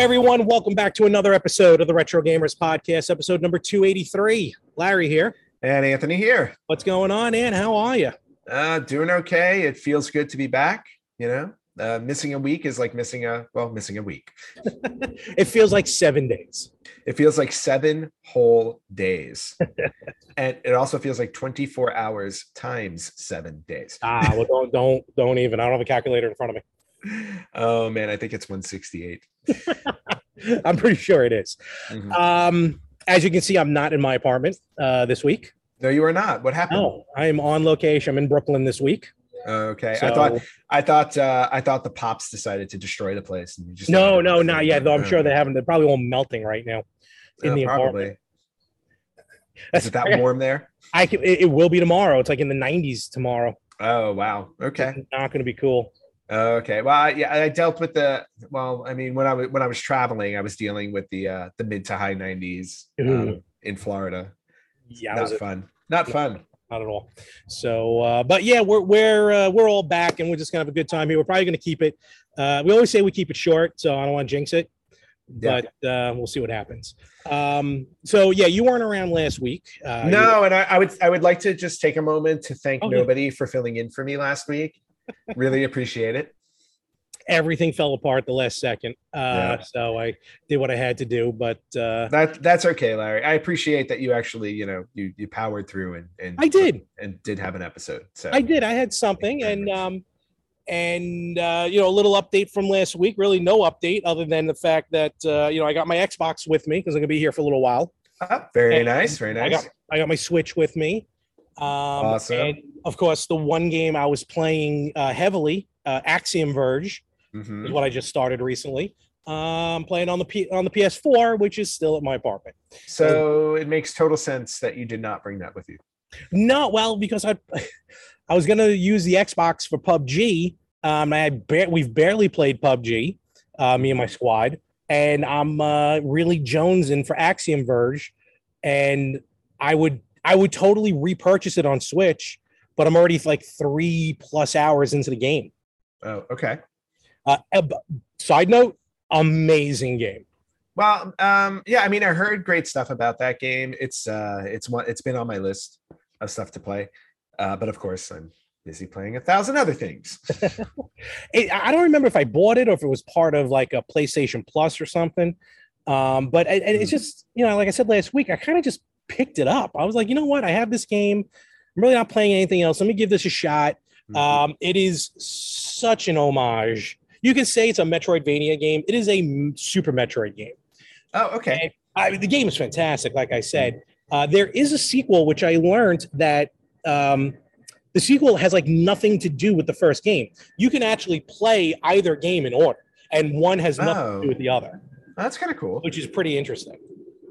Hey everyone, welcome back to another episode of the Retro Gamers Podcast, episode number 283. Larry here. And Anthony here. What's going on, Ann? How are you? Uh, doing okay. It feels good to be back. You know, uh, missing a week is like missing a well, missing a week. it feels like seven days. It feels like seven whole days, and it also feels like twenty-four hours times seven days. Ah, well, don't don't don't even. I don't have a calculator in front of me. Oh man, I think it's one sixty-eight. I'm pretty sure it is. Mm-hmm. Um, as you can see, I'm not in my apartment uh, this week. No, you are not. What happened? No, I am on location. I'm in Brooklyn this week. Okay, so, I thought I thought uh, I thought the pops decided to destroy the place. And you just no, no, not yet. Though I'm sure they haven't. They're probably all melting right now in uh, the probably. apartment. Is it that warm there? I can, it, it, will be tomorrow. It's like in the 90s tomorrow. Oh wow. Okay. It's not going to be cool. Okay. Well, I, yeah, I dealt with the. Well, I mean, when I was when I was traveling, I was dealing with the uh the mid to high 90s um, in Florida. Yeah, not fun. Not yeah. fun not at all. So, uh, but yeah, we're we're uh, we're all back, and we're just gonna have a good time here. We're probably gonna keep it. Uh, we always say we keep it short, so I don't want to jinx it, but uh, we'll see what happens. Um, so yeah, you weren't around last week. Uh, no, and I, I, would I would like to just take a moment to thank okay. nobody for filling in for me last week. Really appreciate it everything fell apart the last second. Uh, yeah. So I did what I had to do, but uh, that that's okay, Larry. I appreciate that you actually, you know, you you powered through and and I did and did have an episode. So I did. I had something, and um, and uh, you know, a little update from last week. Really, no update other than the fact that uh, you know I got my Xbox with me because I'm gonna be here for a little while. Uh, very and nice, very nice. I got I got my Switch with me. Um, awesome. And of course, the one game I was playing uh, heavily, uh, Axiom Verge, mm-hmm. is what I just started recently. Um, playing on the P- on the PS4, which is still at my apartment. So it makes total sense that you did not bring that with you. No, well, because I I was gonna use the Xbox for PUBG. Um, I ba- we've barely played PUBG, uh, me and my squad, and I'm uh, really jonesing for Axiom Verge, and I would I would totally repurchase it on Switch, but I'm already like three plus hours into the game. Oh, okay. Uh, side note, amazing game. Well, um, yeah, I mean, I heard great stuff about that game. It's uh, it's one. It's been on my list of stuff to play, uh, but of course, I'm busy playing a thousand other things. it, I don't remember if I bought it or if it was part of like a PlayStation Plus or something. Um, but it, it's hmm. just you know, like I said last week, I kind of just picked it up. I was like, you know what, I have this game. I'm really not playing anything else. Let me give this a shot. Mm-hmm. Um, it is such an homage you can say it's a Metroidvania game. It is a Super Metroid game. Oh, okay. I, the game is fantastic. Like I said, uh, there is a sequel which I learned that um, the sequel has like nothing to do with the first game. You can actually play either game in order, and one has nothing oh. to do with the other. That's kind of cool. Which is pretty interesting.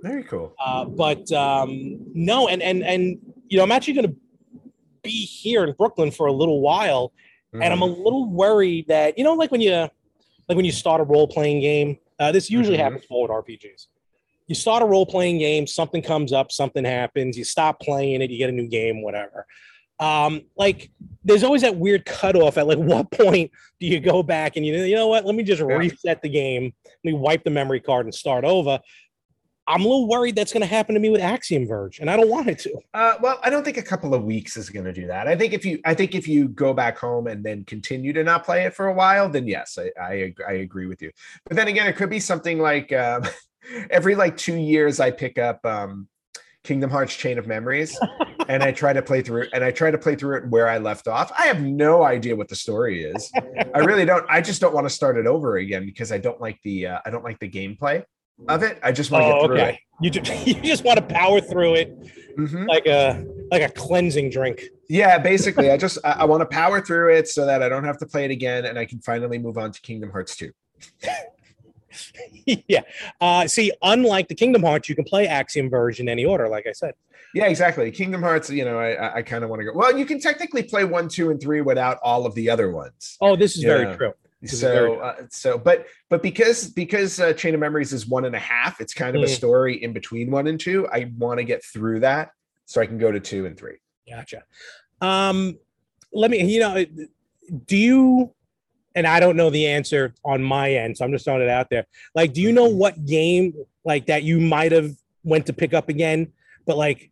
Very cool. Uh, but um, no, and and and you know, I'm actually going to be here in Brooklyn for a little while, Mm-hmm. And I'm a mm-hmm. little worried that, you know, like when you like when you start a role playing game, uh, this usually mm-hmm. happens with RPGs. You start a role playing game, something comes up, something happens, you stop playing it, you get a new game, whatever. Um, like there's always that weird cutoff at like what point do you go back and you you know what? Let me just yeah. reset the game. Let me wipe the memory card and start over. I'm a little worried that's going to happen to me with Axiom Verge, and I don't want it to. Uh, well, I don't think a couple of weeks is going to do that. I think if you, I think if you go back home and then continue to not play it for a while, then yes, I, I, I agree with you. But then again, it could be something like um, every like two years I pick up um, Kingdom Hearts Chain of Memories, and I try to play through and I try to play through it where I left off. I have no idea what the story is. I really don't. I just don't want to start it over again because I don't like the uh, I don't like the gameplay of it. I just want to oh, get through okay. it. You just, you just want to power through it mm-hmm. like a like a cleansing drink. Yeah, basically, I just I, I want to power through it so that I don't have to play it again, and I can finally move on to Kingdom Hearts 2. yeah. Uh, see, unlike the Kingdom Hearts, you can play Axiom Verge in any order, like I said. Yeah, exactly. Kingdom Hearts, you know, I I kind of want to go. Well, you can technically play one, two, and three without all of the other ones. Oh, this is very true so uh, so but but because because uh, chain of memories is one and a half it's kind of mm. a story in between one and two i want to get through that so i can go to two and three gotcha um let me you know do you and I don't know the answer on my end, so I'm just throwing it out there. Like, do you know what game like that you might have went to pick up again, but like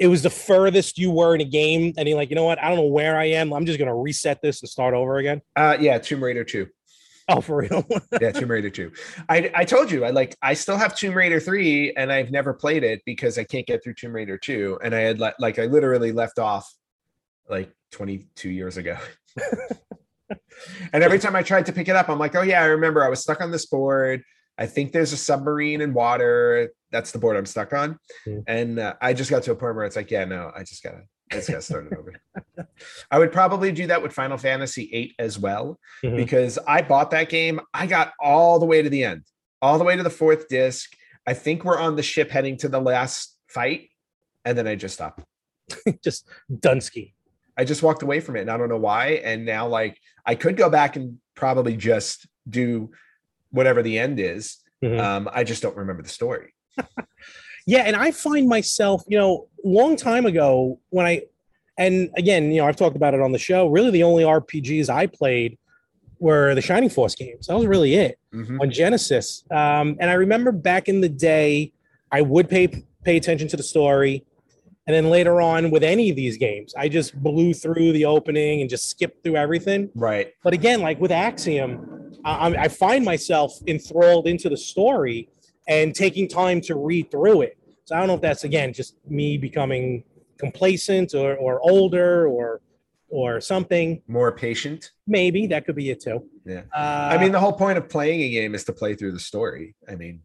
it was the furthest you were in a game, and you're like, you know what? I don't know where I am. I'm just gonna reset this and start over again. Uh, yeah, Tomb Raider two. Oh, for real? yeah, Tomb Raider 2. I I told you I like I still have Tomb Raider 3 and I've never played it because I can't get through Tomb Raider 2. And I had le- like I literally left off like 22 years ago. and every time I tried to pick it up, I'm like, oh yeah, I remember I was stuck on this board. I think there's a submarine in water. That's the board I'm stuck on. Hmm. And uh, I just got to a point where it's like, yeah, no, I just gotta I just gotta start it over. I would probably do that with Final Fantasy VIII as well Mhm. because I bought that game. I got all the way to the end, all the way to the fourth disc. I think we're on the ship heading to the last fight, and then I just stopped. just Dunsky. I just walked away from it, and I don't know why. And now, like, I could go back and probably just do whatever the end is. Mhm. Um, I just don't remember the story. Yeah, and I find myself, you know, long time ago when I, and again, you know, I've talked about it on the show. Really, the only RPGs I played were the Shining Force games. That was really it Mhm. on Genesis. Um, and I remember back in the day, I would pay pay attention to the story, and then later on with any of these games, I just blew through the opening and just skipped through everything. Right. But again, like with Axiom, I, I- find myself enthralled into the story and taking time to read through it. So I don't know if that's again just me becoming complacent or, or older or or something. More patient. Maybe that could be it too. Yeah. Uh, I mean, the whole point of playing a game is to play through the story. I mean,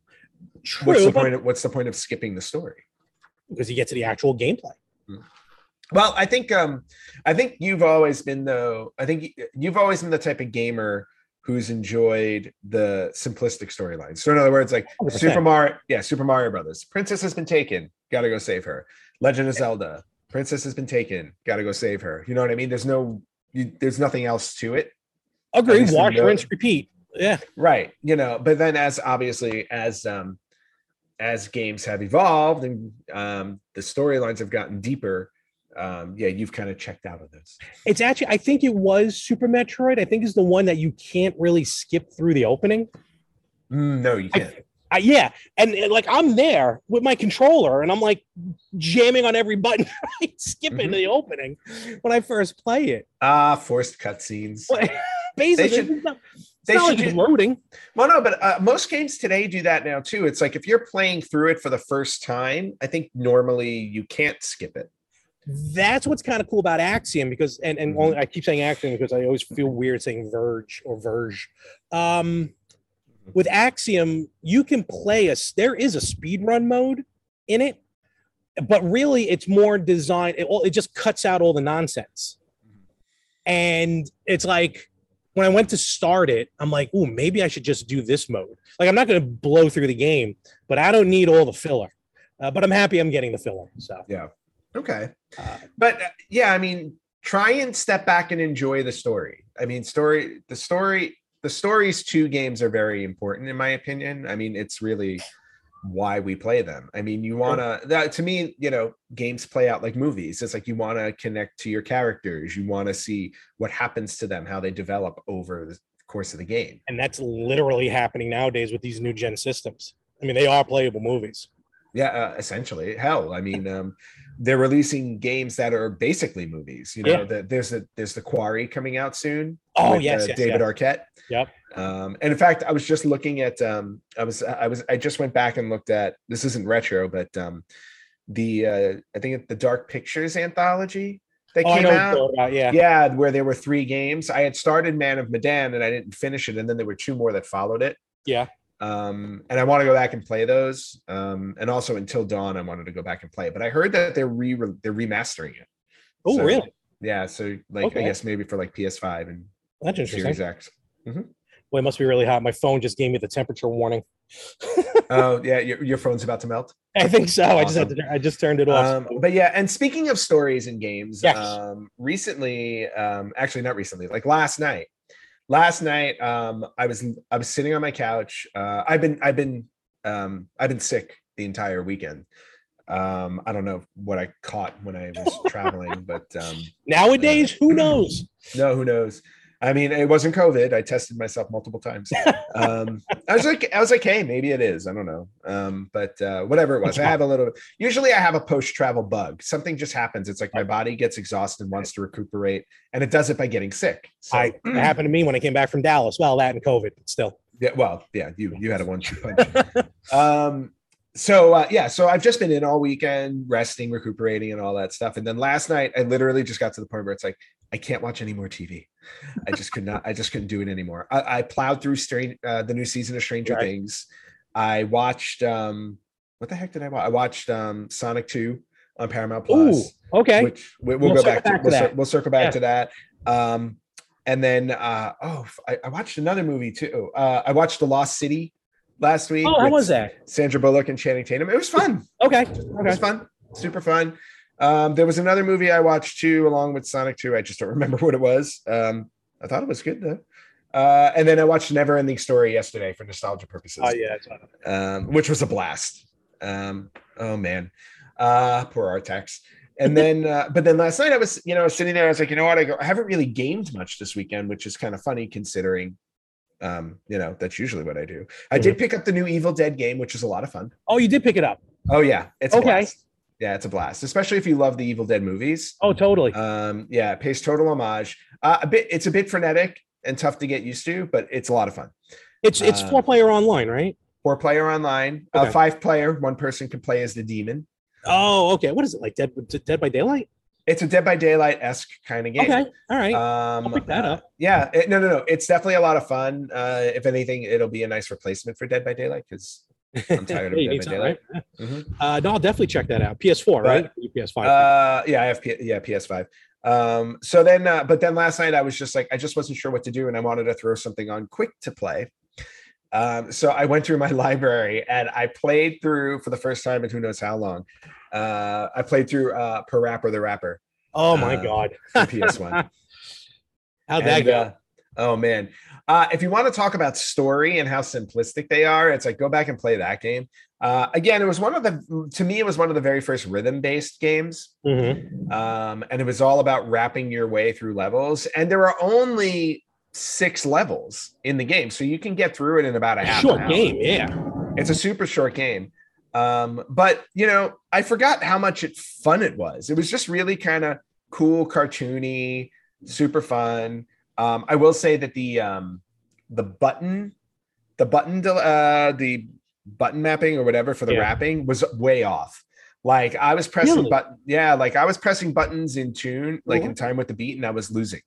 true, what's the point? Of, what's the point of skipping the story? because you get to the actual gameplay. Well, I think um I think you've always been though I think you've always been the type of gamer who's enjoyed the simplistic storylines. So in other words, like 100%. Super Mario, yeah, Super Mario Brothers. Princess has been taken, gotta go save her. Legend of Zelda, Princess has been taken, gotta go save her. You know what I mean? There's no you, there's nothing else to it. Agree. Wash, rinse, repeat. Yeah. Right. You know, but then as obviously as um as games have evolved and um the storylines have gotten deeper, um yeah, you've kind of checked out of this. It's actually, I think it was Super Metroid. I think is the one that you can't really skip through the opening. Mm, no, you can't. Uh, yeah, and, and, like I'm there with my controller, and I'm like jamming on every button, skipping Mhm. the opening when I first play it. Ah, forced cutscenes. Basically, should- it's not, it's they not should do- loading. Well, no, but uh, most games today do that now too. It's like if you're playing through it for the first time, I think normally you can't skip it. That's what's kind of cool about Axiom because, and and Mhm. only, I keep saying Axiom because I always feel weird saying Verge or Verge. Um, with Axiom, you can play a there is a speed run mode in it, but really, it's more designed. It, all- it just cuts out all the nonsense, and it's like when I went to start it, I'm like, oh, maybe I should just do this mode. Like, I'm not going to blow through the game, but I don't need all the filler. Uh, but I'm happy I'm getting the filler. So, Yeah. Okay. uh, But uh, yeah, I mean, try and step back and enjoy the story. I mean, story, the story, the stories to games are very important in my opinion. I mean, it's really why we play them. I mean, you want to that to me, you know, games play out like movies. It's like you want to connect to your characters. You want to see what happens to them, how they develop over the course of the game. and that's literally happening nowadays with these new gen systems. I mean, they are playable movies. Yeah, uh, essentially. Hell, I mean, um, they're releasing games that are basically movies. You know, Yeah. the, there's a there's the Quarry coming out soon. Oh with, yes, uh, yes, David yes. Arquette. Yep. Um, and in fact, I was just looking at um, I was I was I just went back and looked at this isn't retro, but um, the uh, I think the Dark Pictures anthology that Oh, came out. about. Yeah. Yeah, where there were three games. I had started Man of Medan and I didn't finish it, and then there were two more that followed it. Yeah. Um, and I want to go back and play those. Um, and also Until Dawn, I wanted to go back and play. But I heard that they're re they're remastering it. Oh, So, really? Yeah. So like Okay. I guess maybe for like PS5 and That's interesting. Series X. Boy, it must be really hot. My phone just gave me the temperature warning. Oh yeah, your, your phone's about to melt. I think so. I just had to, I just turned it off. Um, but yeah, and speaking of stories and games, Yes. um, recently, um, actually not recently, like last night, last night, um, I was I was sitting on my couch. Uh, I've been I've been um, I've been sick the entire weekend. Um, I don't know what I caught when I was traveling, but um, Nowadays, who knows? no, who knows? I mean, it wasn't COVID. I tested myself multiple times. Um, I was like, I was like, hey, maybe it is. I don't know. Um, but uh, whatever it was, I have a little. Usually, I have a post-travel bug. Something just happens. It's like my body gets exhausted, and wants to recuperate, and it does it by getting sick. So, I, it happened to me when I came back from Dallas. Well, that and COVID, still. Yeah. Well, yeah. You you had a one-two punch. um, so uh, yeah, so I've just been in all weekend, resting, recuperating, and all that stuff. And then last night, I literally just got to the point where it's like, I can't watch any more TV. I just could not. I just couldn't do it anymore. I, I plowed through Strange, uh, the new season of Stranger right. Things. I watched. um What the heck did I watch? I watched um Sonic Two on Paramount Plus. Ooh, okay. Which we, will we'll go back, back, to. to we'll, we'll, circle back yeah. to that. Um, and then uh oh, I, I watched another movie too. Uh, I watched The Lost City last week. Oh, how was that? Sandra Bullock and Channing Tatum. It was fun. Okay. okay. It was fun. Super fun. Um, there was another movie I watched too, along with Sonic 2. I just don't remember what it was. Um, I thought it was good though. Uh, and then I watched Never Ending Story yesterday for nostalgia purposes. Oh yeah, um, which was a blast. Um, oh man, uh, poor Artax. And then, uh, but then last night I was, you know, sitting there. I was like, you know what? I go. I haven't really gamed much this weekend, which is kind of funny considering, um, you know, that's usually what I do. I mm-hmm. did pick up the new Evil Dead game, which was a lot of fun. Oh, you did pick it up. Oh yeah, it's okay. Yeah, it's a blast, especially if you love the Evil Dead movies. Oh, totally. Um, yeah, it pays total homage. Uh, a bit, it's a bit frenetic and tough to get used to, but it's a lot of fun. It's it's uh, four player online, right? Four player online. Uh, okay. Uh, five player. One person can play as the demon. Oh, okay. What is it like? Dead Dead by Daylight? It's a Dead by Daylight esque kind of game. Okay, all right. Um, I'll pick that up. Uh, yeah, it, no, no, no. It's definitely a lot of fun. Uh, if anything, it'll be a nice replacement for Dead by Daylight because I'm tired of Dead by Daylight. Right? Mm-hmm. Uh, no, I'll definitely check that out. PS4, but, right? PS5. Uh, yeah, I have P- yeah PS5. Um, so then, uh, but then last night I was just like, I just wasn't sure what to do, and I wanted to throw something on quick to play. Um, so I went through my library and I played through for the first time in who knows how long. Uh, I played through uh, PaRappa the Rapper. Oh my uh, god, PS1. How'd that go? Uh, oh man, uh, if you want to talk about story and how simplistic they are, it's like go back and play that game. Uh, again, it was one of the to me it was one of the very first rhythm based games, mm-hmm. um, and it was all about rapping your way through levels. And there are only six levels in the game, so you can get through it in about a half. Short game, yeah. It's a super short game. Um, but you know, I forgot how much it fun it was. It was just really kind of cool, cartoony, super fun. Um, I will say that the um, the button, the button, uh, the button mapping or whatever for the yeah. rapping was way off. Like I was pressing really? button, yeah, like I was pressing buttons in tune, like in time with the beat, and I was losing.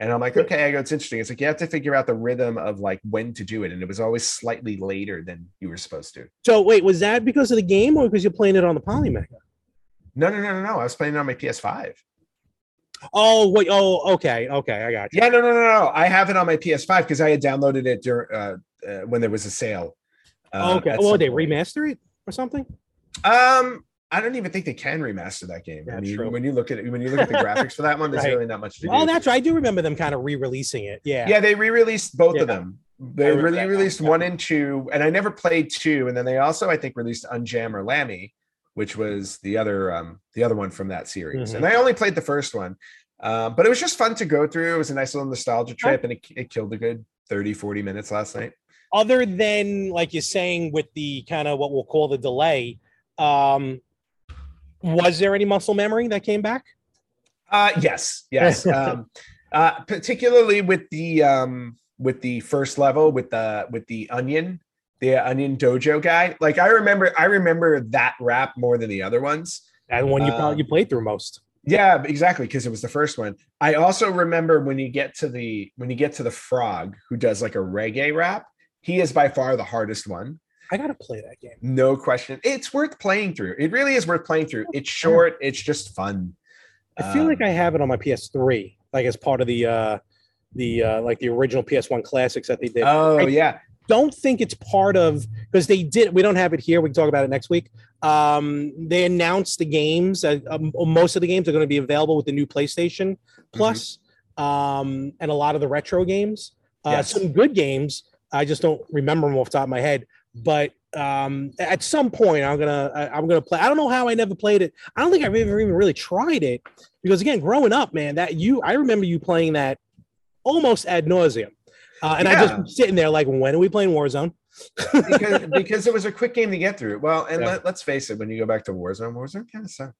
And I'm like, okay, I go, it's interesting. It's like you have to figure out the rhythm of like when to do it. And it was always slightly later than you were supposed to. So wait, was that because of the game or because you're playing it on the Polymega? No, no, no, no, no. I was playing it on my PS5. Oh wait. Oh, okay. Okay, I got you. Yeah, no, no, no, no. I have it on my PS5 because I had downloaded it during uh, uh, when there was a sale. Uh, okay. Oh, they remaster it or something? Um, I don't even think they can remaster that game. That's I mean, true. when you look at it, when you look at the graphics for that one, there's right. really not much to do. Oh, that's right. I do remember them kind of re-releasing it. Yeah. Yeah, they re-released both yeah. of them. They really released one and two, and I never played two. And then they also, I think, released Unjam or Lammy, which was the other um the other one from that series. Mm-hmm. And I only played the first one. Um, but it was just fun to go through. It was a nice little nostalgia trip, and it, it killed a good 30, 40 minutes last night. Other than like you're saying with the kind of what we'll call the delay, um, was there any muscle memory that came back? Uh, yes, yes. um, uh, particularly with the um, with the first level with the with the onion, the onion dojo guy. Like I remember, I remember that rap more than the other ones. That one you probably um, you played through most. Yeah, exactly, because it was the first one. I also remember when you get to the when you get to the frog who does like a reggae rap, he is by far the hardest one. I gotta play that game. No question. It's worth playing through. It really is worth playing through. It's short, it's just fun. I feel um, like I have it on my PS3, like as part of the uh the uh like the original PS1 classics that they did. Oh I yeah. Don't think it's part of because they did. We don't have it here. We can talk about it next week. Um, they announced the games. Uh, um, most of the games are going to be available with the new PlayStation Plus, mm-hmm. um, and a lot of the retro games. Uh, yes. Some good games. I just don't remember them off the top of my head. But um, at some point, I'm gonna I, I'm gonna play. I don't know how I never played it. I don't think I've ever even really tried it because again, growing up, man, that you I remember you playing that almost ad nauseum. Uh, and I just sitting there like, when are we playing Warzone? because, because it was a quick game to get through. Well, and Yeah. let, let's face it, when you go back to Warzone, Warzone kind of sucked.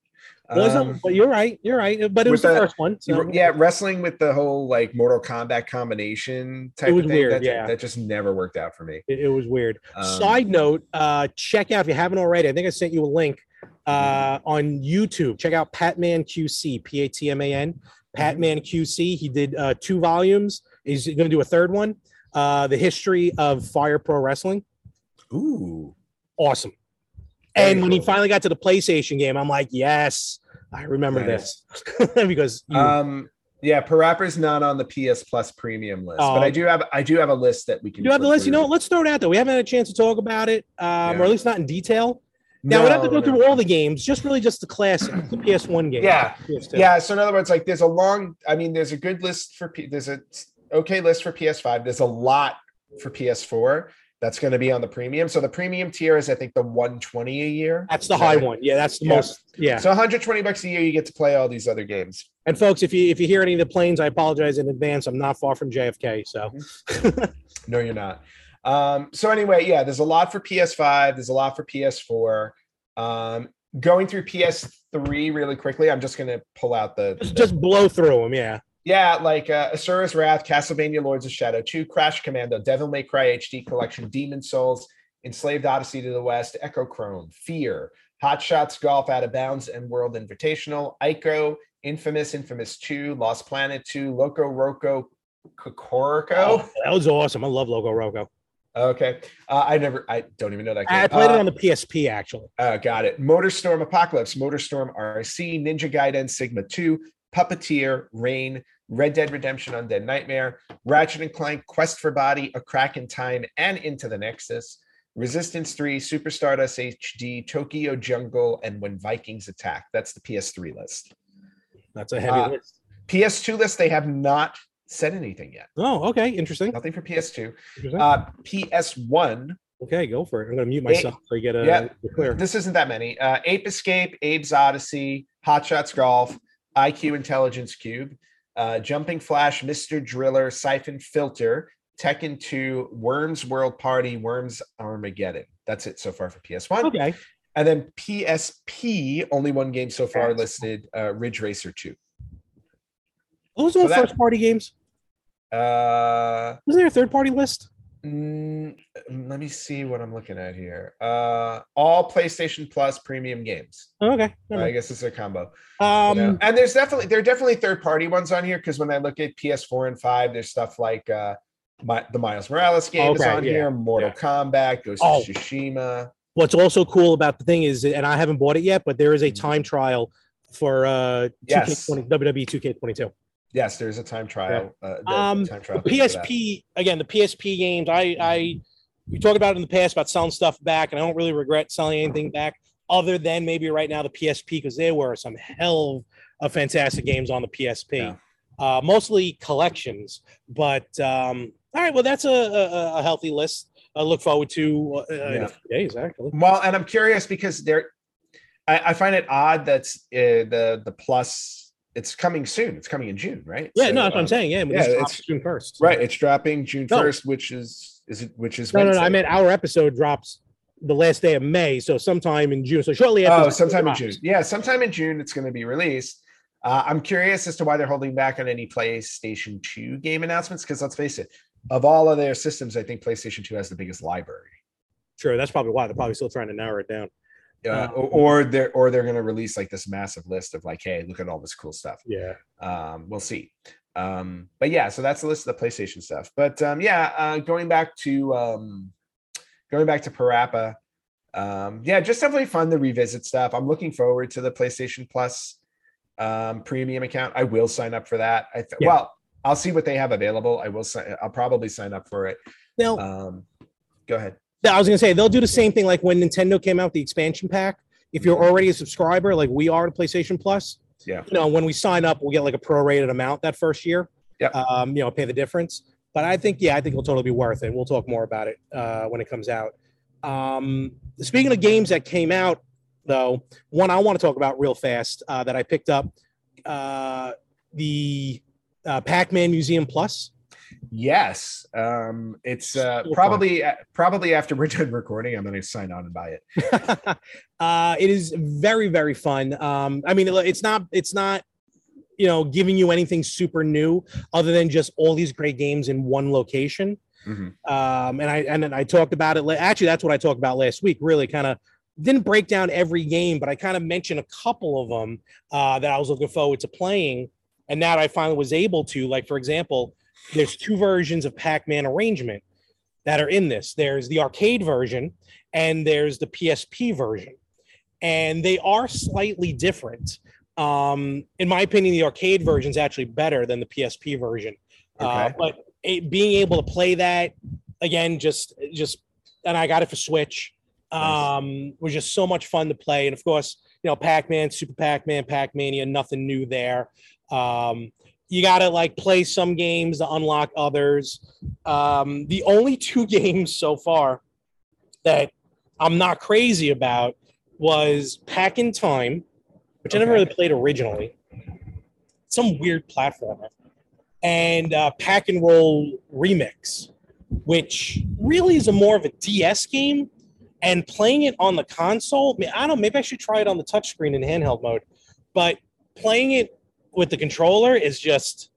Warzone, Um, but you're right, you're right. But it was the first one. So. yeah, wrestling with the whole like Mortal Kombat combination type It was of thing. weird, that, yeah. that just never worked out for me. It, it was weird. Um, Side note, uh, check out if you haven't already. I think I sent you a link uh, on YouTube. Check out Patman QC, P A T M A N. Mm-hmm. Patman QC. He did uh, two volumes. He's going to do a third one. Uh, the history of Fire Pro Wrestling. Ooh, Awesome. And when he finally got to the PlayStation game, I'm like, yes, I remember Nice. this because you- um, yeah, Parappa's not on the PS Plus premium list, but Oh. I do have I do have a list that we can. Do. You have the list. You know, let's throw it out there. We haven't had a chance to talk about it, um, Yeah. or at least not in detail. Now we'd have to go No, through all the games, just really just the classic, the PS1 games. Yeah, PS2. Yeah, so in other words, like there's a long. I mean, there's a good list for P, there's a okay list for PS5. There's a lot for PS4 that's going to be on the premium. So the premium tier is I think the 120 a year. That's the that high one. Yeah, that's the Yeah. most. Yeah. So 120 bucks a year, you get to play all these other games. And folks, if you if you hear any of the planes, I apologize in advance. I'm not far from JFK, so No, you're not. Um, so anyway, yeah, there's a lot for PS5. There's a lot for PS4. Um, going through PS3 really quickly, I'm just going to pull out the, the- just blow through them. Yeah. Yeah, like uh, Asura's Wrath, Castlevania Lords of Shadow 2, Crash Commando, Devil May Cry HD Collection, Demon's Souls, Enslaved Odyssey to the West, Echochrome, Fear, Hot Shots Golf Out of Bounds and World Invitational, Ico, Infamous, Infamous 2, Lost Planet 2, Loco Roco Cocoreccho. Oh, that was awesome. I love Loco Roco. Okay. Uh, I never, I don't even know that game. I played Uh, it on the PSP actually. uh, got it. Motorstorm Apocalypse, Motorstorm RC, Ninja Gaiden Sigma 2, Puppeteer, Rain, Red Dead Redemption Undead Nightmare, Ratchet and Clank, Quest for Booty, A Crack in Time, and Into the Nexus, Resistance 3, Super Stardust HD, Tokyo Jungle, and When Vikings Attack. That's the PS3 list. That's a heavy uh, list. PS2 list, they have not said anything yet. Oh, okay, interesting. Nothing for PS2. Uh, PS1, okay, go for it. I'm gonna mute myself so you get a yeah. clear. This isn't that many. Uh, Ape Escape, Abe's Odyssey, Hot Shots Golf, IQ Intelligence Cube, uh, Jumping Flash, Mr. Driller, Siphon Filter, Tekken 2, Worms World Party, Worms Armageddon. That's it so far for PS1. Okay. And then PSP, only one game so far listed, uh, Ridge Racer 2. Those So are that- first party games. Uh, Wasn't there a third party list? Mm, let me see what I'm looking at here. Uh, all PlayStation Plus premium games. Oh, okay. I guess it's a combo. Um, You know? and there's definitely there are definitely third party ones on here because when I look at PS4 and 5, there's stuff like uh my, the Miles Morales game is on yeah, here, Mortal yeah. Kombat, Ghost Oh. of Tsushima. what's also cool about the thing is, and I haven't bought it yet, but there is a time trial for uh Yes. 2K20, WWE 2K22. Yes, there's a time trial. Uh, the- the Um, time trial The thing for that. PSP again, the PSP games. I I we talked about it in the past about selling stuff back, and I don't really regret selling anything back, other than maybe right now the PSP because there were some hell of fantastic games on the PSP. Yeah. Uh, mostly collections, but um, all right. Well, that's a, a, a healthy list. I look forward to uh, Yeah. a few days actually. Well, and I'm curious because there, I, I find it odd that uh, the the plus it's coming soon. It's coming in June, right? Yeah, So, no, that's what I'm um, saying. Yeah, yeah, it's- June first. Right, it's dropping June No. first, which is is it which is No, no, no. I meant our episode drops the last day of May, so sometime in June. So shortly after. Oh, sometime in. June. Yeah, sometime in June it's going to be released. Uh, I'm curious as to why they're holding back on any PlayStation 2 game announcements because let's face it, of all of their systems, I think PlayStation 2 has the biggest library. Sure, that's probably why they're probably still trying to narrow it down. Uh, Um, or, or they're or they're going to release like this massive list of like, hey, look at all this cool stuff. Yeah. Um, we'll see. Um, but yeah, so that's the list of the PlayStation stuff. But um, yeah, uh, going back to um, going back to Parappa, um, yeah, just definitely fun to revisit stuff. I'm looking forward to the PlayStation Plus um, premium account. I will sign up for that. I th- Yeah. well, I'll see what they have available. I will sign. I'll probably sign up for it. Now, Um, go ahead. I was gonna say they'll do the same thing like when Nintendo came out with the expansion pack. If you're already a subscriber, like we are to PlayStation Plus, Yeah. you know, when we sign up, we'll get like a prorated amount that first year. Yep. Um, you know, pay the difference. But I think, yeah, I think it'll totally be worth it. We'll talk more about it uh, when it comes out. Um, speaking of games that came out, though, one I want to talk about real fast uh, that I picked up uh, the uh, Pac-Man Museum Plus? Yes, um, it's uh, So probably probably after we're done recording, I'm going to sign on and buy it. uh, it is very very fun. Um, I mean, it's not it's not you know giving you anything super new other than just all these great games in one location. Mhm. Um, and I and then I talked about it. Actually, that's what I talked about last week. Really, kind of didn't break down every game, but I kind of mentioned a couple of them uh, that I was looking forward to playing, and that I finally was able to. Like for example, there's two versions of Pac-Man arrangement that are in this. There's the arcade version, and there's the PSP version, and they are slightly different. Um, in my opinion, the arcade version is actually better than the PSP version. Uh, but it, being able to play that again, just just, and I got it for Switch. Um, was just so much fun to play, and of course, you know, Pac-Man, Super Pac-Man, Pac-Mania, nothing new there. Um, you got to like play some games to unlock others. Um, the only two games so far that I'm not crazy about was Pac-in-Time, which I never really played originally. Some weird platformer, and uh, Pac 'n Roll Remix, which really is a more of a DS game. And playing it on the console, I, don't know, maybe I should try it on the touchscreen in handheld mode, but playing it with the controller is just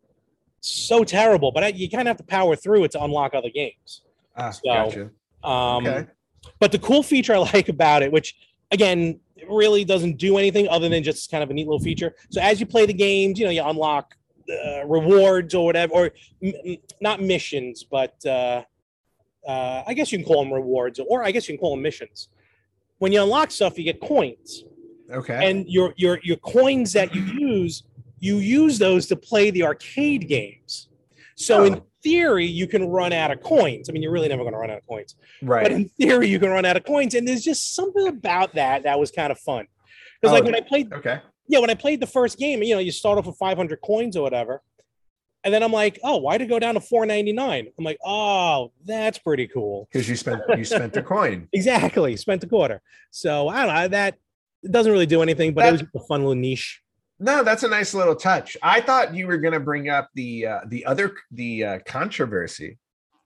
so terrible. But I, you kind of have to power through it to unlock other games. Ah, So, gotcha. Um, Okay. But the cool feature I like about it, which again really doesn't do anything other than just kind of a neat little feature. So as you play the games, you know you unlock uh, rewards or whatever, or m- not missions, but uh, uh, I guess you can call them rewards, or I guess you can call them missions. When you unlock stuff, you get coins, Okay. and your your your coins that you use, you use those to play the arcade games. So in Oh. theory, you can run out of coins. I mean, you're really never going to run out of coins right. but in theory you can run out of coins and there's just something about that that was kind of fun because like Oh, when i played okay. yeah when i played the first game you know you start off with 500 coins or whatever and then i'm like oh why did it go down to 499 i'm like oh that's pretty cool Because you spent you spent the coin. exactly spent a quarter so i don't know that it doesn't really do anything but it was a fun little niche No, that's a nice little touch. I thought you were going to bring up the uh, the other the uh, controversy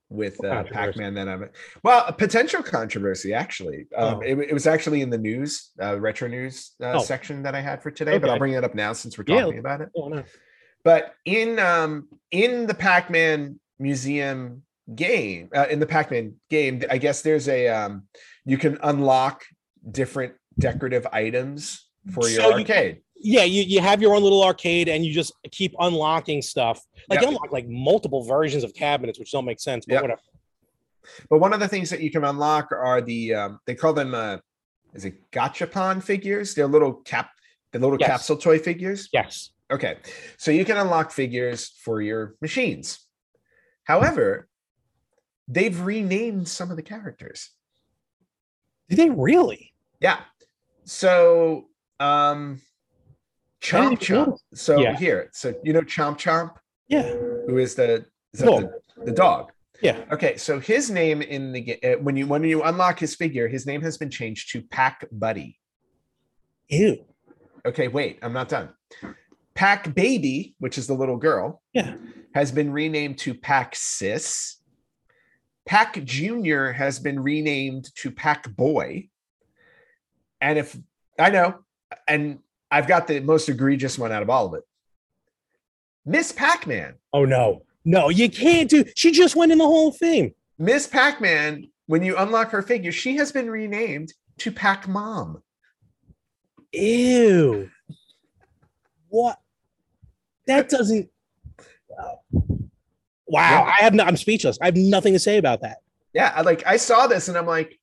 with uh, controversy? Pac-Man. Then I'm well, a potential controversy actually. Um, Oh. it, it was actually in the news, uh, retro news uh, Oh. section that I had for today. But I'll bring it up now since we're Yeah. talking about it. oh, no. But in um in the Pac-Man museum game, uh, in the Pac-Man game, I guess there's a um you can unlock different decorative items for your So you- arcade. Yeah you, you have your own little arcade and you just keep unlocking stuff like unlock like multiple versions of cabinets which don't make sense but whatever But one of the things that you can unlock are the um, they call them uh, is it gachapon figures? They're little cap, the little Yes. capsule toy figures. yes Okay, so you can unlock figures for your machines. However, they've renamed some of the characters. did they really Yeah. So um Chomp Chomp. So Yeah. here, so you know Chomp Chomp, yeah who is the is Dog. the, the dog. yeah Okay, so his name in the uh, when you when you unlock his figure, his name has been changed to Pac Buddy. ew Okay, wait, I'm not done. Pac Baby, which is the little girl, yeah has been renamed to Pac Sis. Pac Junior has been renamed to Pac Boy. And if I know, and I've got the most egregious one out of all of it. Miss Pac-Man. oh no no you can't do she just went in the whole thing Miss Pac-Man, when you unlock her figure, she has been renamed to Pac Mom. ew what that doesn't uh, wow Yeah. i have no, i'm speechless i have nothing to say about that Yeah, I like I saw this and I'm like,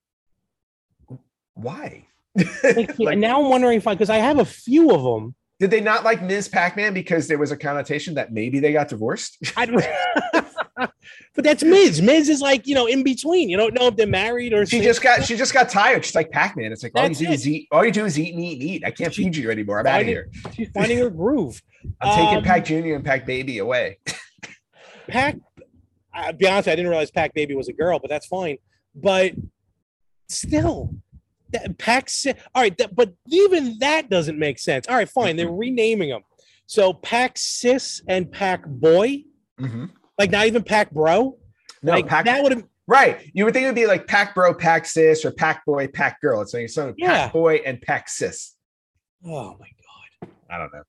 why? like, Like, and now i'm wondering if i because i have a few of them did they not like Ms. Pac-Man because there was a connotation that maybe they got divorced? But that's Miz. Miz is like you know in between. You don't know if they're married or she just got she just got tired. She's like Pac-Man. It's like all you do it. is eat. All you do is eat and eat and eat. I can't She- feed you anymore. I'm out of here. she's finding her groove. I'm taking Um, Pac Junior and Pac Baby away. Pac, I'll be honest, I didn't realize Pac Baby was a girl, but that's fine. But still, that Pac, all right, that, but even that doesn't make sense. All right, fine, they're renaming them. So Pac Sis and Pac Boy, Mhm. like not even Pac Bro. No, like pack that would have right. You would think it would be like pack bro, pack sis, or pack boy, pack girl. It's like so Yeah. pack boy and pack sis. Oh my god. I don't know.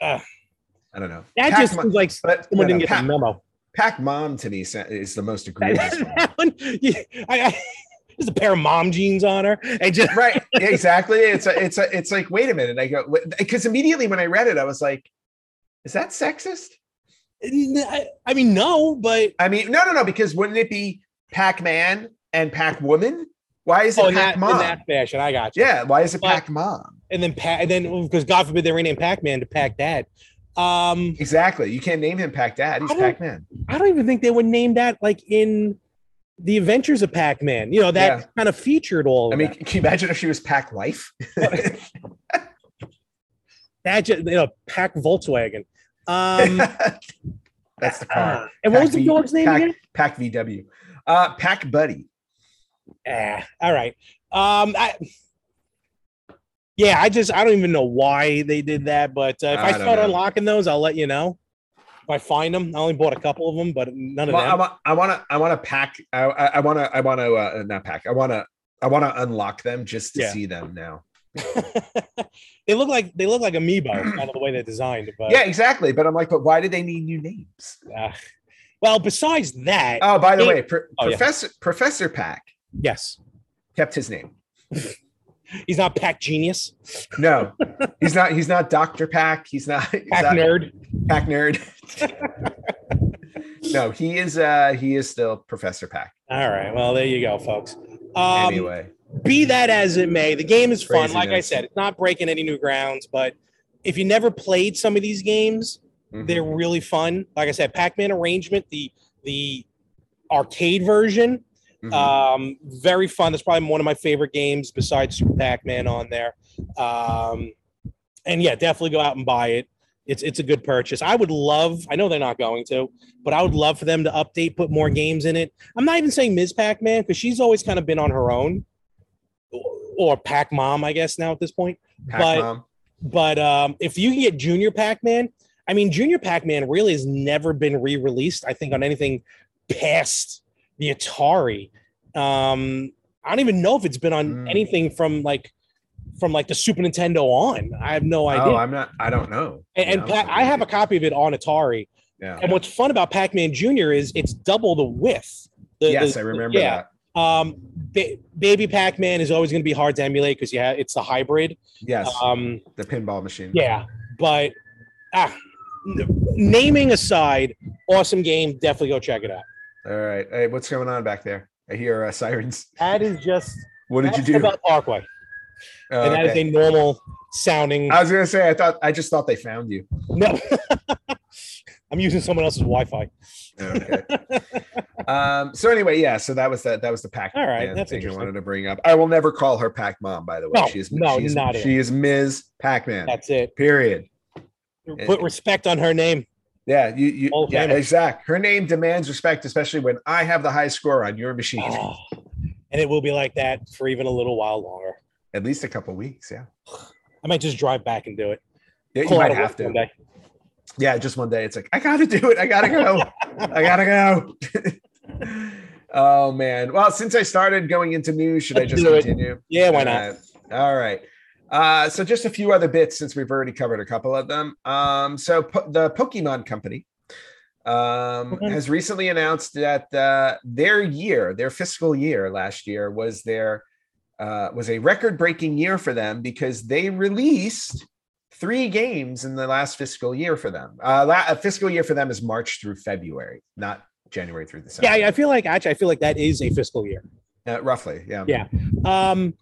Uh, I don't know. That Pack just seems like but, someone no, didn't no, get pack, the memo. pack mom to me is the most egregious one. that one, yeah, I, I, there's a pair of mom jeans on her, and just right exactly. It's a it's a it's like wait a minute. I go because immediately when i read it i was like is that sexist? I, I mean, no, but i mean no no no because wouldn't it be pac-man and pac-woman? Why is it oh, in that, in that fashion, I got you. yeah why is it But- pac-mom and then Pac, and then because God forbid they rename Pac-Man to Pac Dad. Um, exactly. You can't name him pac-dad. He's I pac-man. I don't even think they would name that like in the Adventures of Pac-Man. You know that Yeah. kind of featured all. Of i mean that. can you imagine if she was pac-life that just you know Pac Volkswagen. Um, that's the car ah, and what was the V- dog's name pac, again? pac vw uh pac buddy Ah, all right. Um, I, yeah, I just I don't even know why they did that, but uh, if I I, start know. unlocking those, I'll let you know. I find them, I only bought a couple of them, but none of well, them. I want to, I want to pack. I, want to, I want to, uh, not pack. I want to, I want to unlock them just to Yeah. see them now. they look like they look like amiibo, kind of the way they're designed. But yeah, exactly. But I'm like, but why do they need new names? uh, well, besides that, Oh, by the They- way, Pro- Oh, yeah. Professor Professor Pac yes, kept his name. he's not Pack Genius, No, he's not. He's not Doctor Pack. He's not. He's Pack not Nerd. Pack nerd. no, he is. uh He is still Professor Pac. All right, well, there you go, folks. Um, anyway, be that as it may, the game is fun. Like I said, it's not breaking any new grounds, but if you never played some of these games, Mhm. they're really fun. Like I said, Pac-Man Arrangement, the the arcade version, Mhm. um, very fun. That's probably one of my favorite games besides Super Pac-Man on there. Um, and yeah, definitely go out and buy it. It's it's a good purchase. I would love. I know they're not going to, but I would love for them to update, put more games in it. I'm not even saying Ms. Pac-Man because she's always kind of been on her own, or Pac Mom, I guess now at this point. Pac but- But um, if you can get Junior Pac-Man, I mean, Junior Pac-Man really has never been re-released. I think on anything past the Atari. Um, I don't even know if it's been on Mm. anything from like from like the Super Nintendo on. I have no idea. Oh, I'm not. I don't know. and and I have a copy of it on Atari. Yeah. And what's fun about Pac-Man Junior is it's double the width. The- yes, the- I remember yeah. that. Um, ba- Baby Pac-Man is always going to be hard to emulate because yeah, it's the hybrid. Yes, Um, the pinball machine. yeah, but ah, n- naming aside, awesome game. Definitely go check it out. All right. Hey, what's going on back there? I hear uh, sirens. That is just What did you do? Belt Parkway, Oh, and that is okay. a normal sounding. I was gonna say I thought I just thought they found you. no, I'm using someone else's Wi-Fi. Okay. um. So anyway, yeah. So that was that. that was the pack. All right, that's thing I wanted to bring up. I will never call her Pac Mom. By the way, No, she is no, she is, not she is Ms. Pac Man. That's it. Period. Put respect on her name. Yeah. You. you of yeah. Exact. Her name demands respect, especially when I have the high score on your machine. Oh, and it will be like that for even a little while longer. At least a couple weeks. Yeah. I might just drive back and do it. Yeah. You Pull might have to. Yeah. Just one day, it's like I gotta do it. I gotta go. I gotta go. oh man. Well, since I started going into news, should I Let's just do it. continue? Yeah, why not? Uh, all right. Uh, so just a few other bits since we've already covered a couple of them. Um, so po- the Pokemon Company um, Okay. has recently announced that uh, their year, their fiscal year last year, was their uh, was a record-breaking year for them because they released three games in the last fiscal year for them. Uh, la- a fiscal year for them is March through February, not January through December. Yeah, I feel like actually, I feel like that is a fiscal year. Uh, roughly. Yeah. Yeah. Um,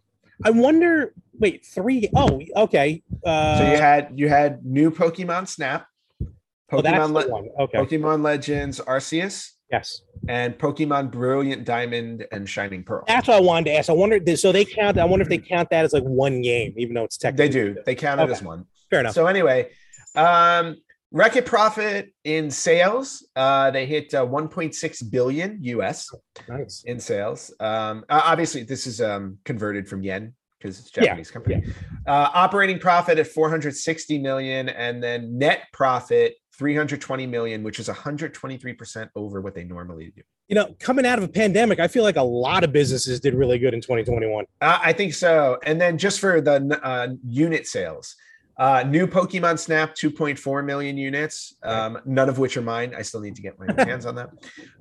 I wonder. Wait, three. Oh, okay. Uh, So you had you had new Pokemon Snap, oh, Pokemon the Le-. Okay. Pokemon Legends Arceus, Yes, and Pokemon Brilliant Diamond and Shining Pearl. that's what I wanted to ask. I wonder. So they count. I wonder if they count that as like one game, even though it's technically They do. They count it Okay. as one. Fair enough. So anyway, um, record profit in sales. Uh, they hit uh, 1.6 billion US nice. in sales. Um, obviously, this is um, converted from yen because it's Japanese yeah, company. Yeah. Uh, operating profit at 460 million, and then net profit 320 million, which is 123% over what they normally do. You know, coming out of a pandemic, I feel like a lot of businesses did really good in 2021. Uh, I think so. And then just for the uh, unit sales, uh, new Pokemon Snap, 2.4 million units, um, none of which are mine. I still need to get my hands on that.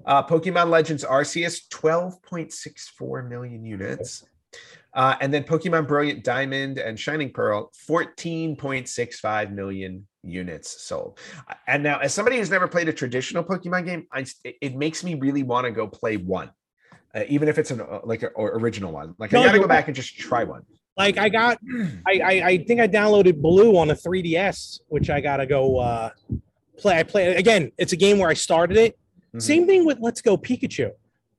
Uh, Pokemon Legends Arceus, 12.64 million units. Uh, and then Pokemon Brilliant Diamond and Shining Pearl, 14.65 million units sold. And now, as somebody who's never played a traditional Pokemon game, I, it makes me really want to go play one, uh, even if it's an uh, like an original one. Like I got to go back and just try one. Like I got, I, I, I think I downloaded Blue on a 3DS, which I gotta go uh, play. I play again. It's a game where I started it. Mm-hmm. Same thing with Let's Go Pikachu.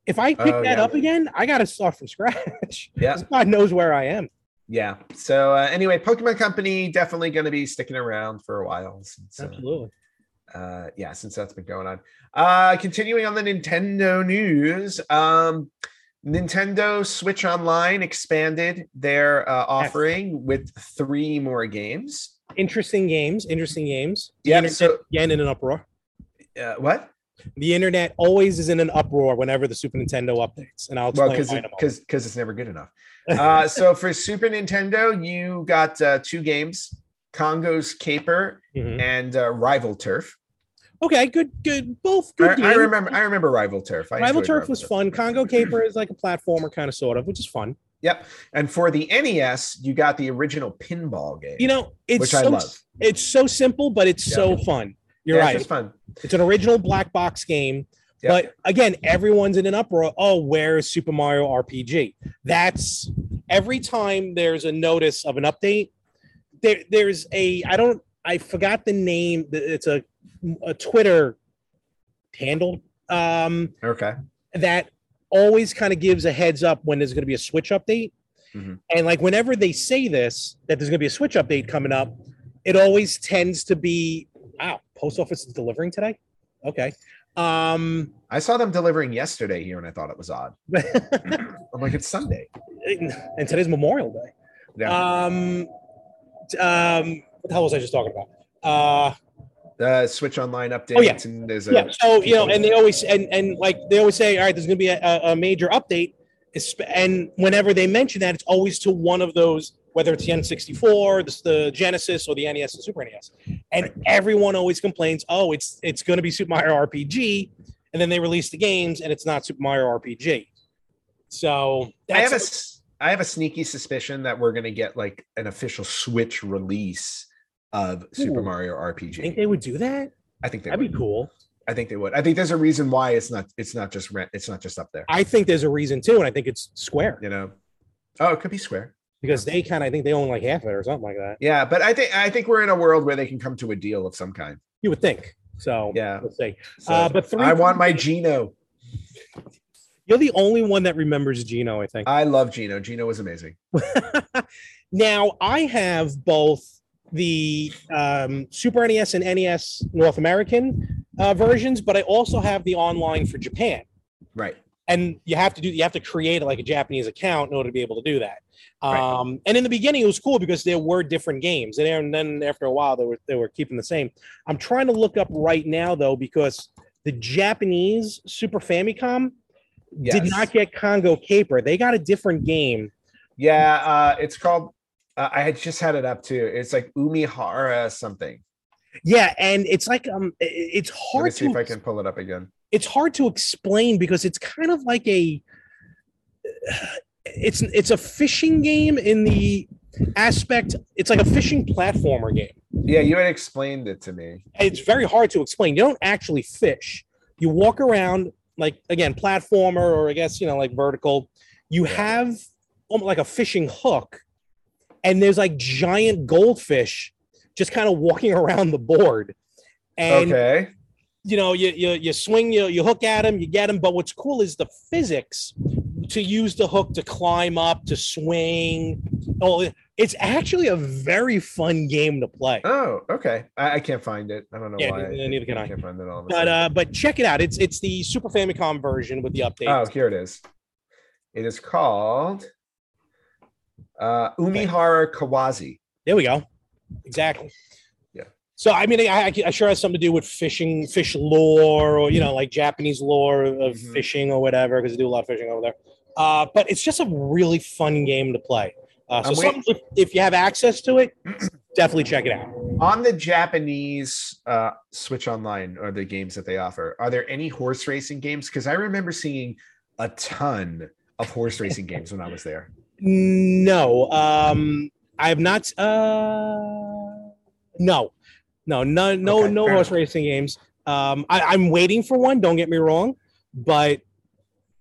If I pick oh, that yeah. up again, I gotta start from scratch. Yeah, God knows where I am. Yeah. So uh, anyway, Pokemon Company definitely going to be sticking around for a while. Since, uh, Absolutely. Uh, yeah, since that's been going on. Uh, continuing on the Nintendo news. Um, Nintendo Switch Online expanded their uh, offering with three more games. Interesting games. Interesting games. Yeah. So again, in an uproar. Uh, what? The internet always is in an uproar whenever the Super Nintendo updates, and I'll explain well because because because it's never good enough. Uh, so for Super Nintendo, you got uh, two games: Congo's Caper mm-hmm. and uh, Rival Turf. Okay, good, good. Both good. I, I remember. I remember Rival Turf. I Rival Turf Rival was Turf. fun. Congo Caper is like a platformer kind of sort of, which is fun. Yep. And for the NES, you got the original pinball game. You know, it's which so, I love. It's so simple, but it's yep. so fun. You're yeah, right. It's fun. It's an original black box game. Yep. But again, everyone's in an uproar. Oh, where's Super Mario RPG? That's every time there's a notice of an update. There, there's a I don't I forgot the name. It's a a Twitter handle. Um, okay. That always kind of gives a heads up when there's going to be a Switch update. Mm-hmm. And like whenever they say this, that there's going to be a Switch update coming up, it always tends to be, wow, post office is delivering today. Okay. Um, I saw them delivering yesterday here, and I thought it was odd. I'm like, it's Sunday, and today's Memorial Day. Yeah. Um, um, what the hell was I just talking about? Uh, the Switch Online updates. Oh, yeah. and there's a yeah. So you know, and they always and and like they always say, all right, there's going to be a, a major update, and whenever they mention that, it's always to one of those, whether it's the N64, the, the Genesis, or the NES and Super NES, and right. everyone always complains, oh, it's it's going to be Super Mario RPG, and then they release the games, and it's not Super Mario RPG. So I have a I have a sneaky suspicion that we're going to get like an official Switch release of Super Mario RPG. I think they would do that? I think that'd would. be cool. I think they would. I think there's a reason why it's not. It's not just rent. It's not just up there. I think there's a reason too, and I think it's Square. You know, oh, it could be Square because they kind of. I think they own like half of it or something like that. Yeah, but I think I think we're in a world where they can come to a deal of some kind. You would think. So yeah, let's see. So, uh, but three. I want my Geno. You're the only one that remembers Geno. I think. I love Geno. Geno was amazing. now I have both the um, Super NES and NES North American uh, versions, but I also have the online for Japan. Right. And you have to do you have to create like a Japanese account in order to be able to do that. Um, right. And in the beginning, it was cool because there were different games, and then after a while, they were they were keeping the same. I'm trying to look up right now though because the Japanese Super Famicom yes. did not get Congo Caper. They got a different game. Yeah, uh, it's called uh, I had just had it up too. It's like Umihara something. Yeah, and it's like um, it's hard to see if I can pull it up again. It's hard to explain because it's kind of like a, it's it's a fishing game in the aspect. It's like a fishing platformer game. Yeah, you had explained it to me. It's very hard to explain. You don't actually fish. You walk around like again platformer or I guess you know like vertical. You have almost like a fishing hook and there's like giant goldfish just kind of walking around the board. And okay. you know, you you you swing, you you hook at them, you get them. But what's cool is the physics to use the hook to climb up, to swing. Oh, it's actually a very fun game to play. Oh, okay. I, I can't find it. I don't know yeah, why. Neither can I. I can't find it all. But uh, but check it out. It's it's the Super Famicom version with the update. Oh, here it is. It is called Uh, Umihara Kawase. There we go. Exactly. Yeah. So I mean, I, I, sure has something to do with fishing, fish lore, or you know, like Japanese lore of Mhm. fishing or whatever, because they do a lot of fishing over there. Uh, but it's just a really fun game to play. Uh, so if, if you have access to it, definitely check it out. On the Japanese uh, Switch Online or the games that they offer, are there any horse racing games? Because I remember seeing a ton of horse racing games when I was there. No, um, I have not. Uh, no, no, no, no, Okay, no horse enough. racing games. Um, I, I'm waiting for one. Don't get me wrong, but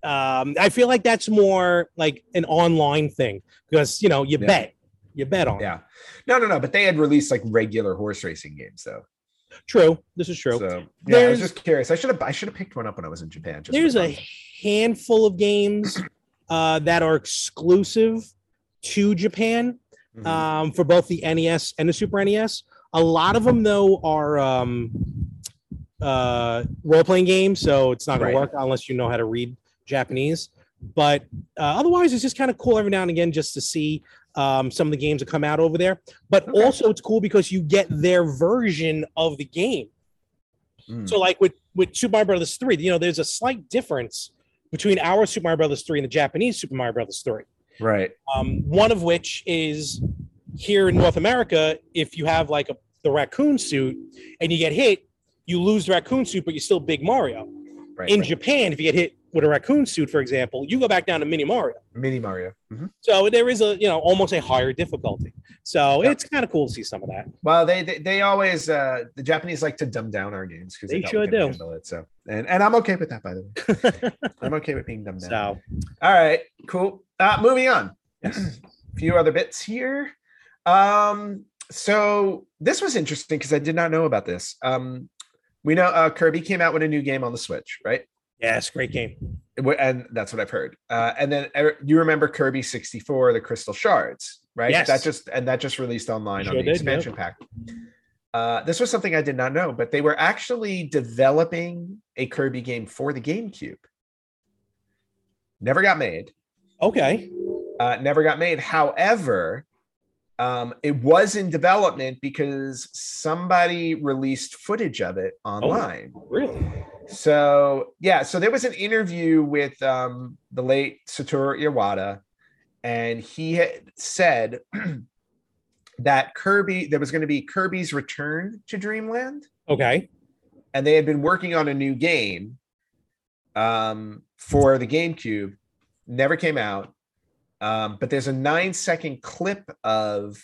um, I feel like that's more like an online thing because you know you Yeah. bet, you bet on. Yeah. No, no, no. But they had released like regular horse racing games though. True. This is true. So yeah, I was just curious. I should have I should have picked one up when I was in Japan. Just There's a handful of games uh, that are exclusive to Japan. Mhm. um, for both the NES and the Super NES. A lot of them, though, are um, uh, role playing games, so it's not going Right. to work unless you know how to read Japanese. But uh, otherwise, it's just kind of cool every now and again just to see um, some of the games that come out over there. But Okay. also, it's cool because you get their version of the game. Mm. So, like with with Super Mario Brothers three, you know, there's a slight difference between our Super Mario Brothers three and the Japanese Super Mario Brothers three right. um, one of which is here in North America, if you have like a, the raccoon suit and you get hit, you lose the raccoon suit, but you're still Big Mario. Right. in right. Japan, if you get hit with a raccoon suit, for example, you go back down to Mini Mario. Mini Mario. Mhm. So there is a you know almost a higher difficulty. So Yeah. it's kind of cool to see some of that. Well, they they, they always uh, the Japanese like to dumb down our games because They sure do. It, so and and I'm okay with that by the way. I'm okay with being dumbed down. so All right, cool. Uh, moving on. yes, A few other bits here. Um, so this was interesting because I did not know about this. Um, we know uh, Kirby came out with a new game on the Switch, right? Yes, great game. And that's what I've heard. Uh, and then uh, you remember Kirby 64, the Crystal Shards, right? Yes. That just and that just released online on the did, expansion pack. Uh, this was something I did not know, but they were actually developing a Kirby game for the GameCube. Never got made. Okay, uh, never got made. However, um, it was in development because somebody released footage of it online. really? So yeah, so there was an interview with um, the late Satoru Iwata, and he had said that Kirby there was going to be Kirby's Return to Dreamland, Okay, and they had been working on a new game um, for the GameCube. Never came out. Um, but there's a nine second clip of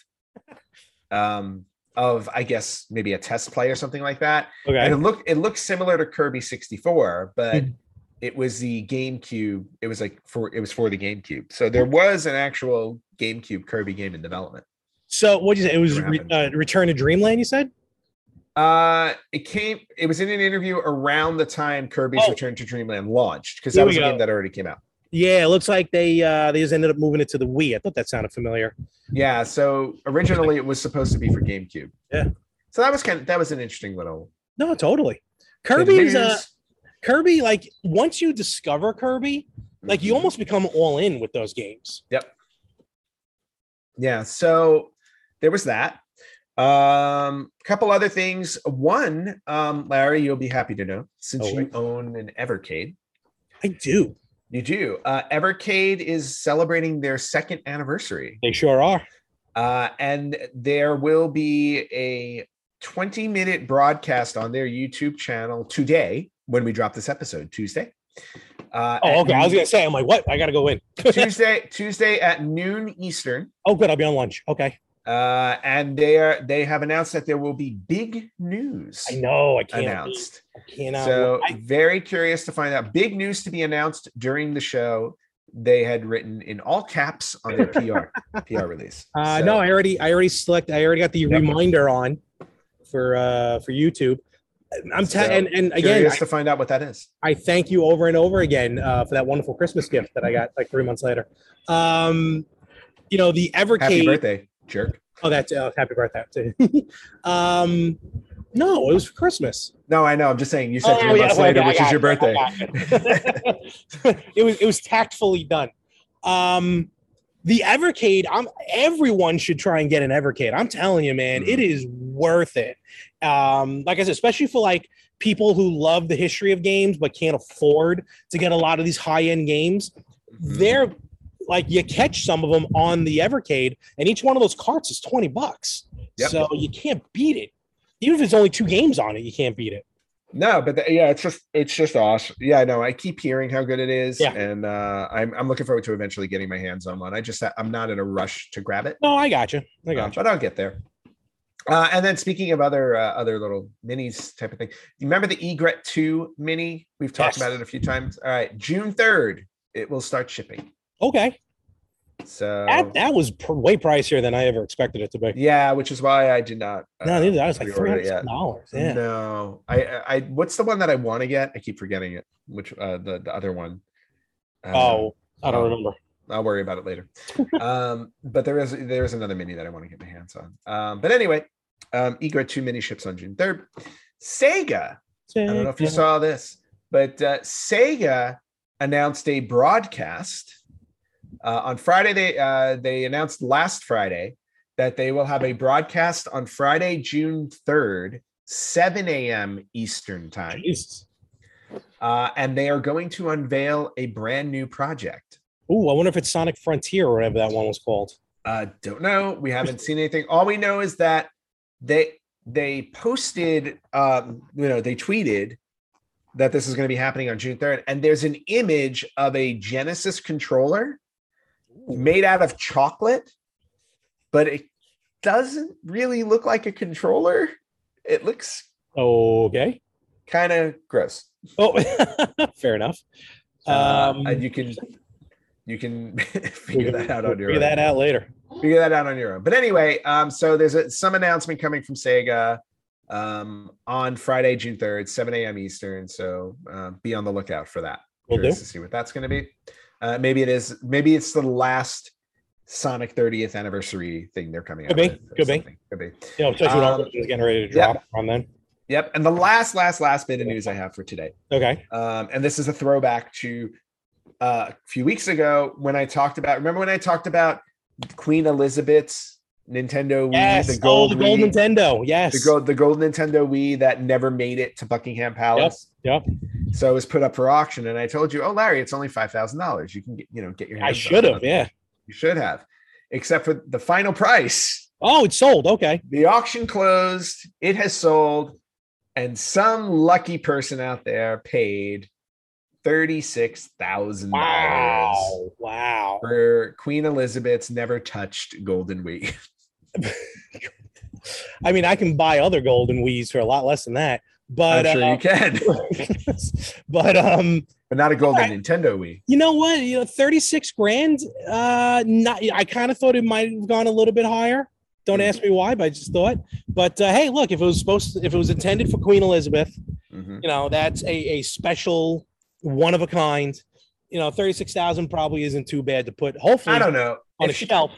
um, of I guess maybe a test play or something like that. And okay, it looked it looked similar to Kirby 64, but Hmm. it was the GameCube. It was like for it was for the GameCube. So there was an actual GameCube Kirby game in development. so what did you say? It was re- uh, Return to Dreamland. You said? Uh, it came. It was in an interview around the time Kirby's Oh. Return to Dreamland launched because that was a go. game that already came out. Yeah, it looks like they uh, they just ended up moving it to the Wii. I thought that sounded familiar. Yeah. So originally it was supposed to be for GameCube. Yeah. So that was kind of that was an interesting little No, totally. Kirby's uh. Kirby. Like once you discover Kirby, like you Mhm. almost become all in with those games. Yep. Yeah. So there was that. Um, a couple other things. One, um, Larry, you'll be happy to know since Oh, you wait. own an Evercade. I do. You do. Uh, Evercade is celebrating their second anniversary. They sure are. Uh, and there will be a 20 minute broadcast on their YouTube channel today when we drop this episode, Tuesday. Uh, Oh, okay. I was gonna say, I'm like, what? I gotta go in. Tuesday, Tuesday at noon Eastern. oh, good. I'll be on lunch. Okay. Uh, and they are they have announced that there will be big news I know. I can't. announced. I cannot. So I, very curious to find out. Big news to be announced during the show. They had written in all caps on their PR PR release. uh, So- no, I already, I already select. I already got the Yep. reminder on for uh for YouTube. I'm So, te- and and again, curious I, to find out what that is. I thank you over and over again uh, for that wonderful Christmas gift that I got like three months later. Um, you know the Evercade. Happy birthday, jerk. Oh, that's uh, happy birthday. um, no, it was for Christmas. No, I know. I'm just saying. You said Oh, three yeah, months later, which is your birthday. it. it was it was tactfully done. Um, the Evercade, I'm everyone should try and get an Evercade. I'm telling you, man, Mhm. it is worth it. Um, like I said, especially for like people who love the history of games but can't afford to get a lot of these high-end games. Mm-hmm. They're like you catch some of them on the Evercade, and each one of those carts is 20 bucks. Yep. So you can't beat it. Even if it's only two games on it, you can't beat it. No, but the, yeah, it's just it's just awesome. Yeah, no, I keep hearing how good it is, Yeah. and uh, I'm I'm looking forward to eventually getting my hands on one. I just I'm not in a rush to grab it, No, I got you. I uh, got you. but I'll get there. Uh, and then speaking of other uh, other little minis type of thing, you remember the Egret two mini? We've talked Yes. about it a few times. All right, June third, it will start shipping. Okay, So that that was pr- way pricier than I ever expected it to be. yeah, which is why I did not. No, uh, neither that was like three hundred dollars. Yeah. No, I, I, I, what's the one that I want to get? I keep forgetting it. Which, uh, the, the other one. Uh, Oh, I don't oh. remember. I'll worry about it later. um, but there is, there is another mini that I want to get my hands on. Um, but anyway, um, Egret 2 mini ships on June 3rd. Sega, I don't know if you saw this, but uh, Sega announced a broadcast uh, on Friday. They uh, they announced last Friday that they will have a broadcast on Friday, June third, seven a.m. Eastern time, uh, and they are going to unveil a brand new project. Ooh, I wonder if it's Sonic Frontier or whatever that one was called. Uh, don't know. We haven't seen anything. All we know is that they they posted, um, you know, they tweeted that this is going to be happening on June 3rd, and there's an image of a Genesis controller made out of chocolate, but it doesn't really look like a controller. It looks Okay. kind of gross. Oh, fair enough. Uh, Um, and you can you can figure that out on your Figure own. that out later. figure that out on your own. But anyway, um, so there's a, some announcement coming from Sega um, on Friday, June 3rd, 7 a.m. Eastern. So uh, be on the lookout for that. We'll do. Curious to see what that's going to be. Uh, maybe it is. Maybe it's the last Sonic 30th anniversary thing they're coming Could out be, with. could be. something. Could be. You know, Um, is getting ready to yeah. drop on then. Yep. And the last, last, last bit of news I have for today Okay. um, and this is a throwback to uh, a few weeks ago when I talked about. Remember when I talked about Queen Elizabeth's Nintendo Wii, Yes. the oh, gold the gold Wii, Nintendo. Yes. the gold, the gold Nintendo Wii that never made it to Buckingham Palace. Yep. So it was put up for auction, and I told you, "Oh, Larry, it's only five thousand dollars. You can get, you know, get your." I should have. Yeah. You should have, except for the final price. Oh, it's sold. Okay. The auction closed. It has sold, and some lucky person out there paid thirty-six thousand dollars Wow. Wow. for Queen Elizabeth's never touched golden Wii. I mean, I can buy other golden Wii's for a lot less than that. But I'm sure uh, you can, but um, but not a golden. Nintendo Wii. you know what? You know, 36 grand. Uh not I kind of thought it might have gone a little bit higher. Don't Mhm. ask me why, but I just thought. But uh, hey, look, if it was supposed to, if it was intended for Queen Elizabeth, Mhm. you know, that's a, a special one of a kind. You know, 36,000 probably isn't too bad to put hopefully I don't know. on If a she- shelf.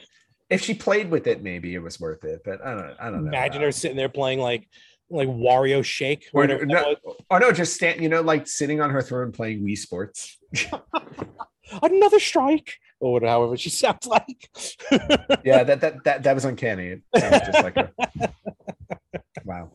If she played with it, maybe it was worth it. But I don't. I don't know. Imagine her sitting there playing like like Wario Shake. Or, no, or no, just stand. You know, like sitting on her throne playing Wii Sports. Another strike. Or whatever, however she sounds like. Yeah, that that that that was uncanny. It sounded just like her. Wow.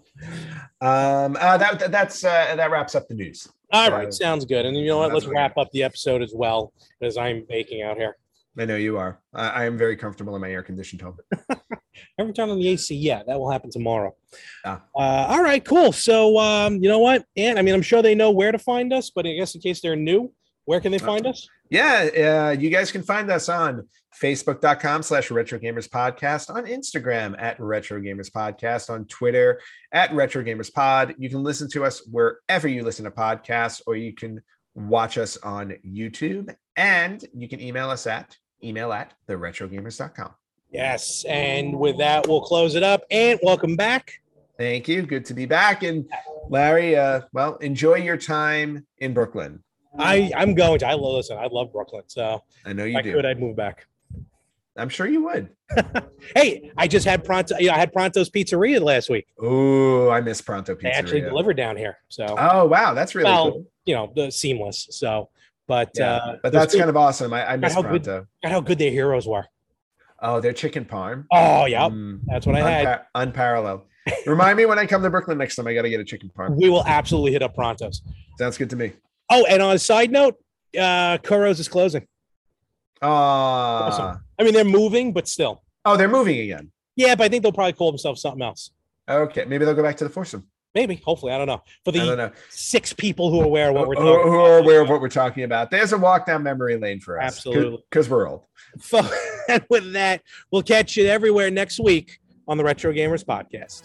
Um. Uh, that that- that's uh, that wraps up the news. All Uh, right, sounds good. And you know what? Let's wrap up the episode as well, as I'm baking out here. I know you are. I, I am very comfortable in my air conditioned home. I haven't turned on the AC yet. That will happen tomorrow. Ah. Uh, all right, cool. So, um, you know what? And I mean, I'm sure they know where to find us, but I guess in case they're new, where can they find us? Yeah, uh, you guys can find us on facebook.com slash retro gamers podcast on instagram at retro gamers podcast on twitter at retro gamers pod you can listen to us wherever you listen to podcasts or you can watch us on youtube and you can email us at email at the retrogamers.com Yes. And with that, we'll close it up. And welcome back. thank you good to be back and larry uh, well enjoy your time in brooklyn I I'm going to. I love listen. I love Brooklyn. So i know you I do could, I'd move back. i'm sure you would Hey, I just had Pronto. You know, I had Pronto's Pizzeria last week. oh i miss pronto They actually delivered down here. So oh wow that's really well, cool you know, the seamless. So, but Yeah, uh, but that's kind of awesome. I, I miss how good- Pronto. God, how good their heroes were. Oh, their chicken parm. Oh, yeah, Mm, that's what I had. unparalleled. Remind me when I come to Brooklyn next time. I got to get a chicken parm. We will absolutely hit up Prontos. Sounds good to me. Oh, and on a side note, uh, Kuros is closing. Uh, Awesome. I mean, they're moving, but still. Oh, they're moving again. Yeah, but I think they'll probably call themselves something else. Okay, maybe they'll go back to the foursome. Maybe, hopefully, I don't know. For the know. six people who are aware of what we're Who, talking who about. are aware of what we're talking about? There's a walk down memory lane for us. Absolutely. because we're old. So, and with that, we'll catch you everywhere next week on the Retro Gamers Podcast.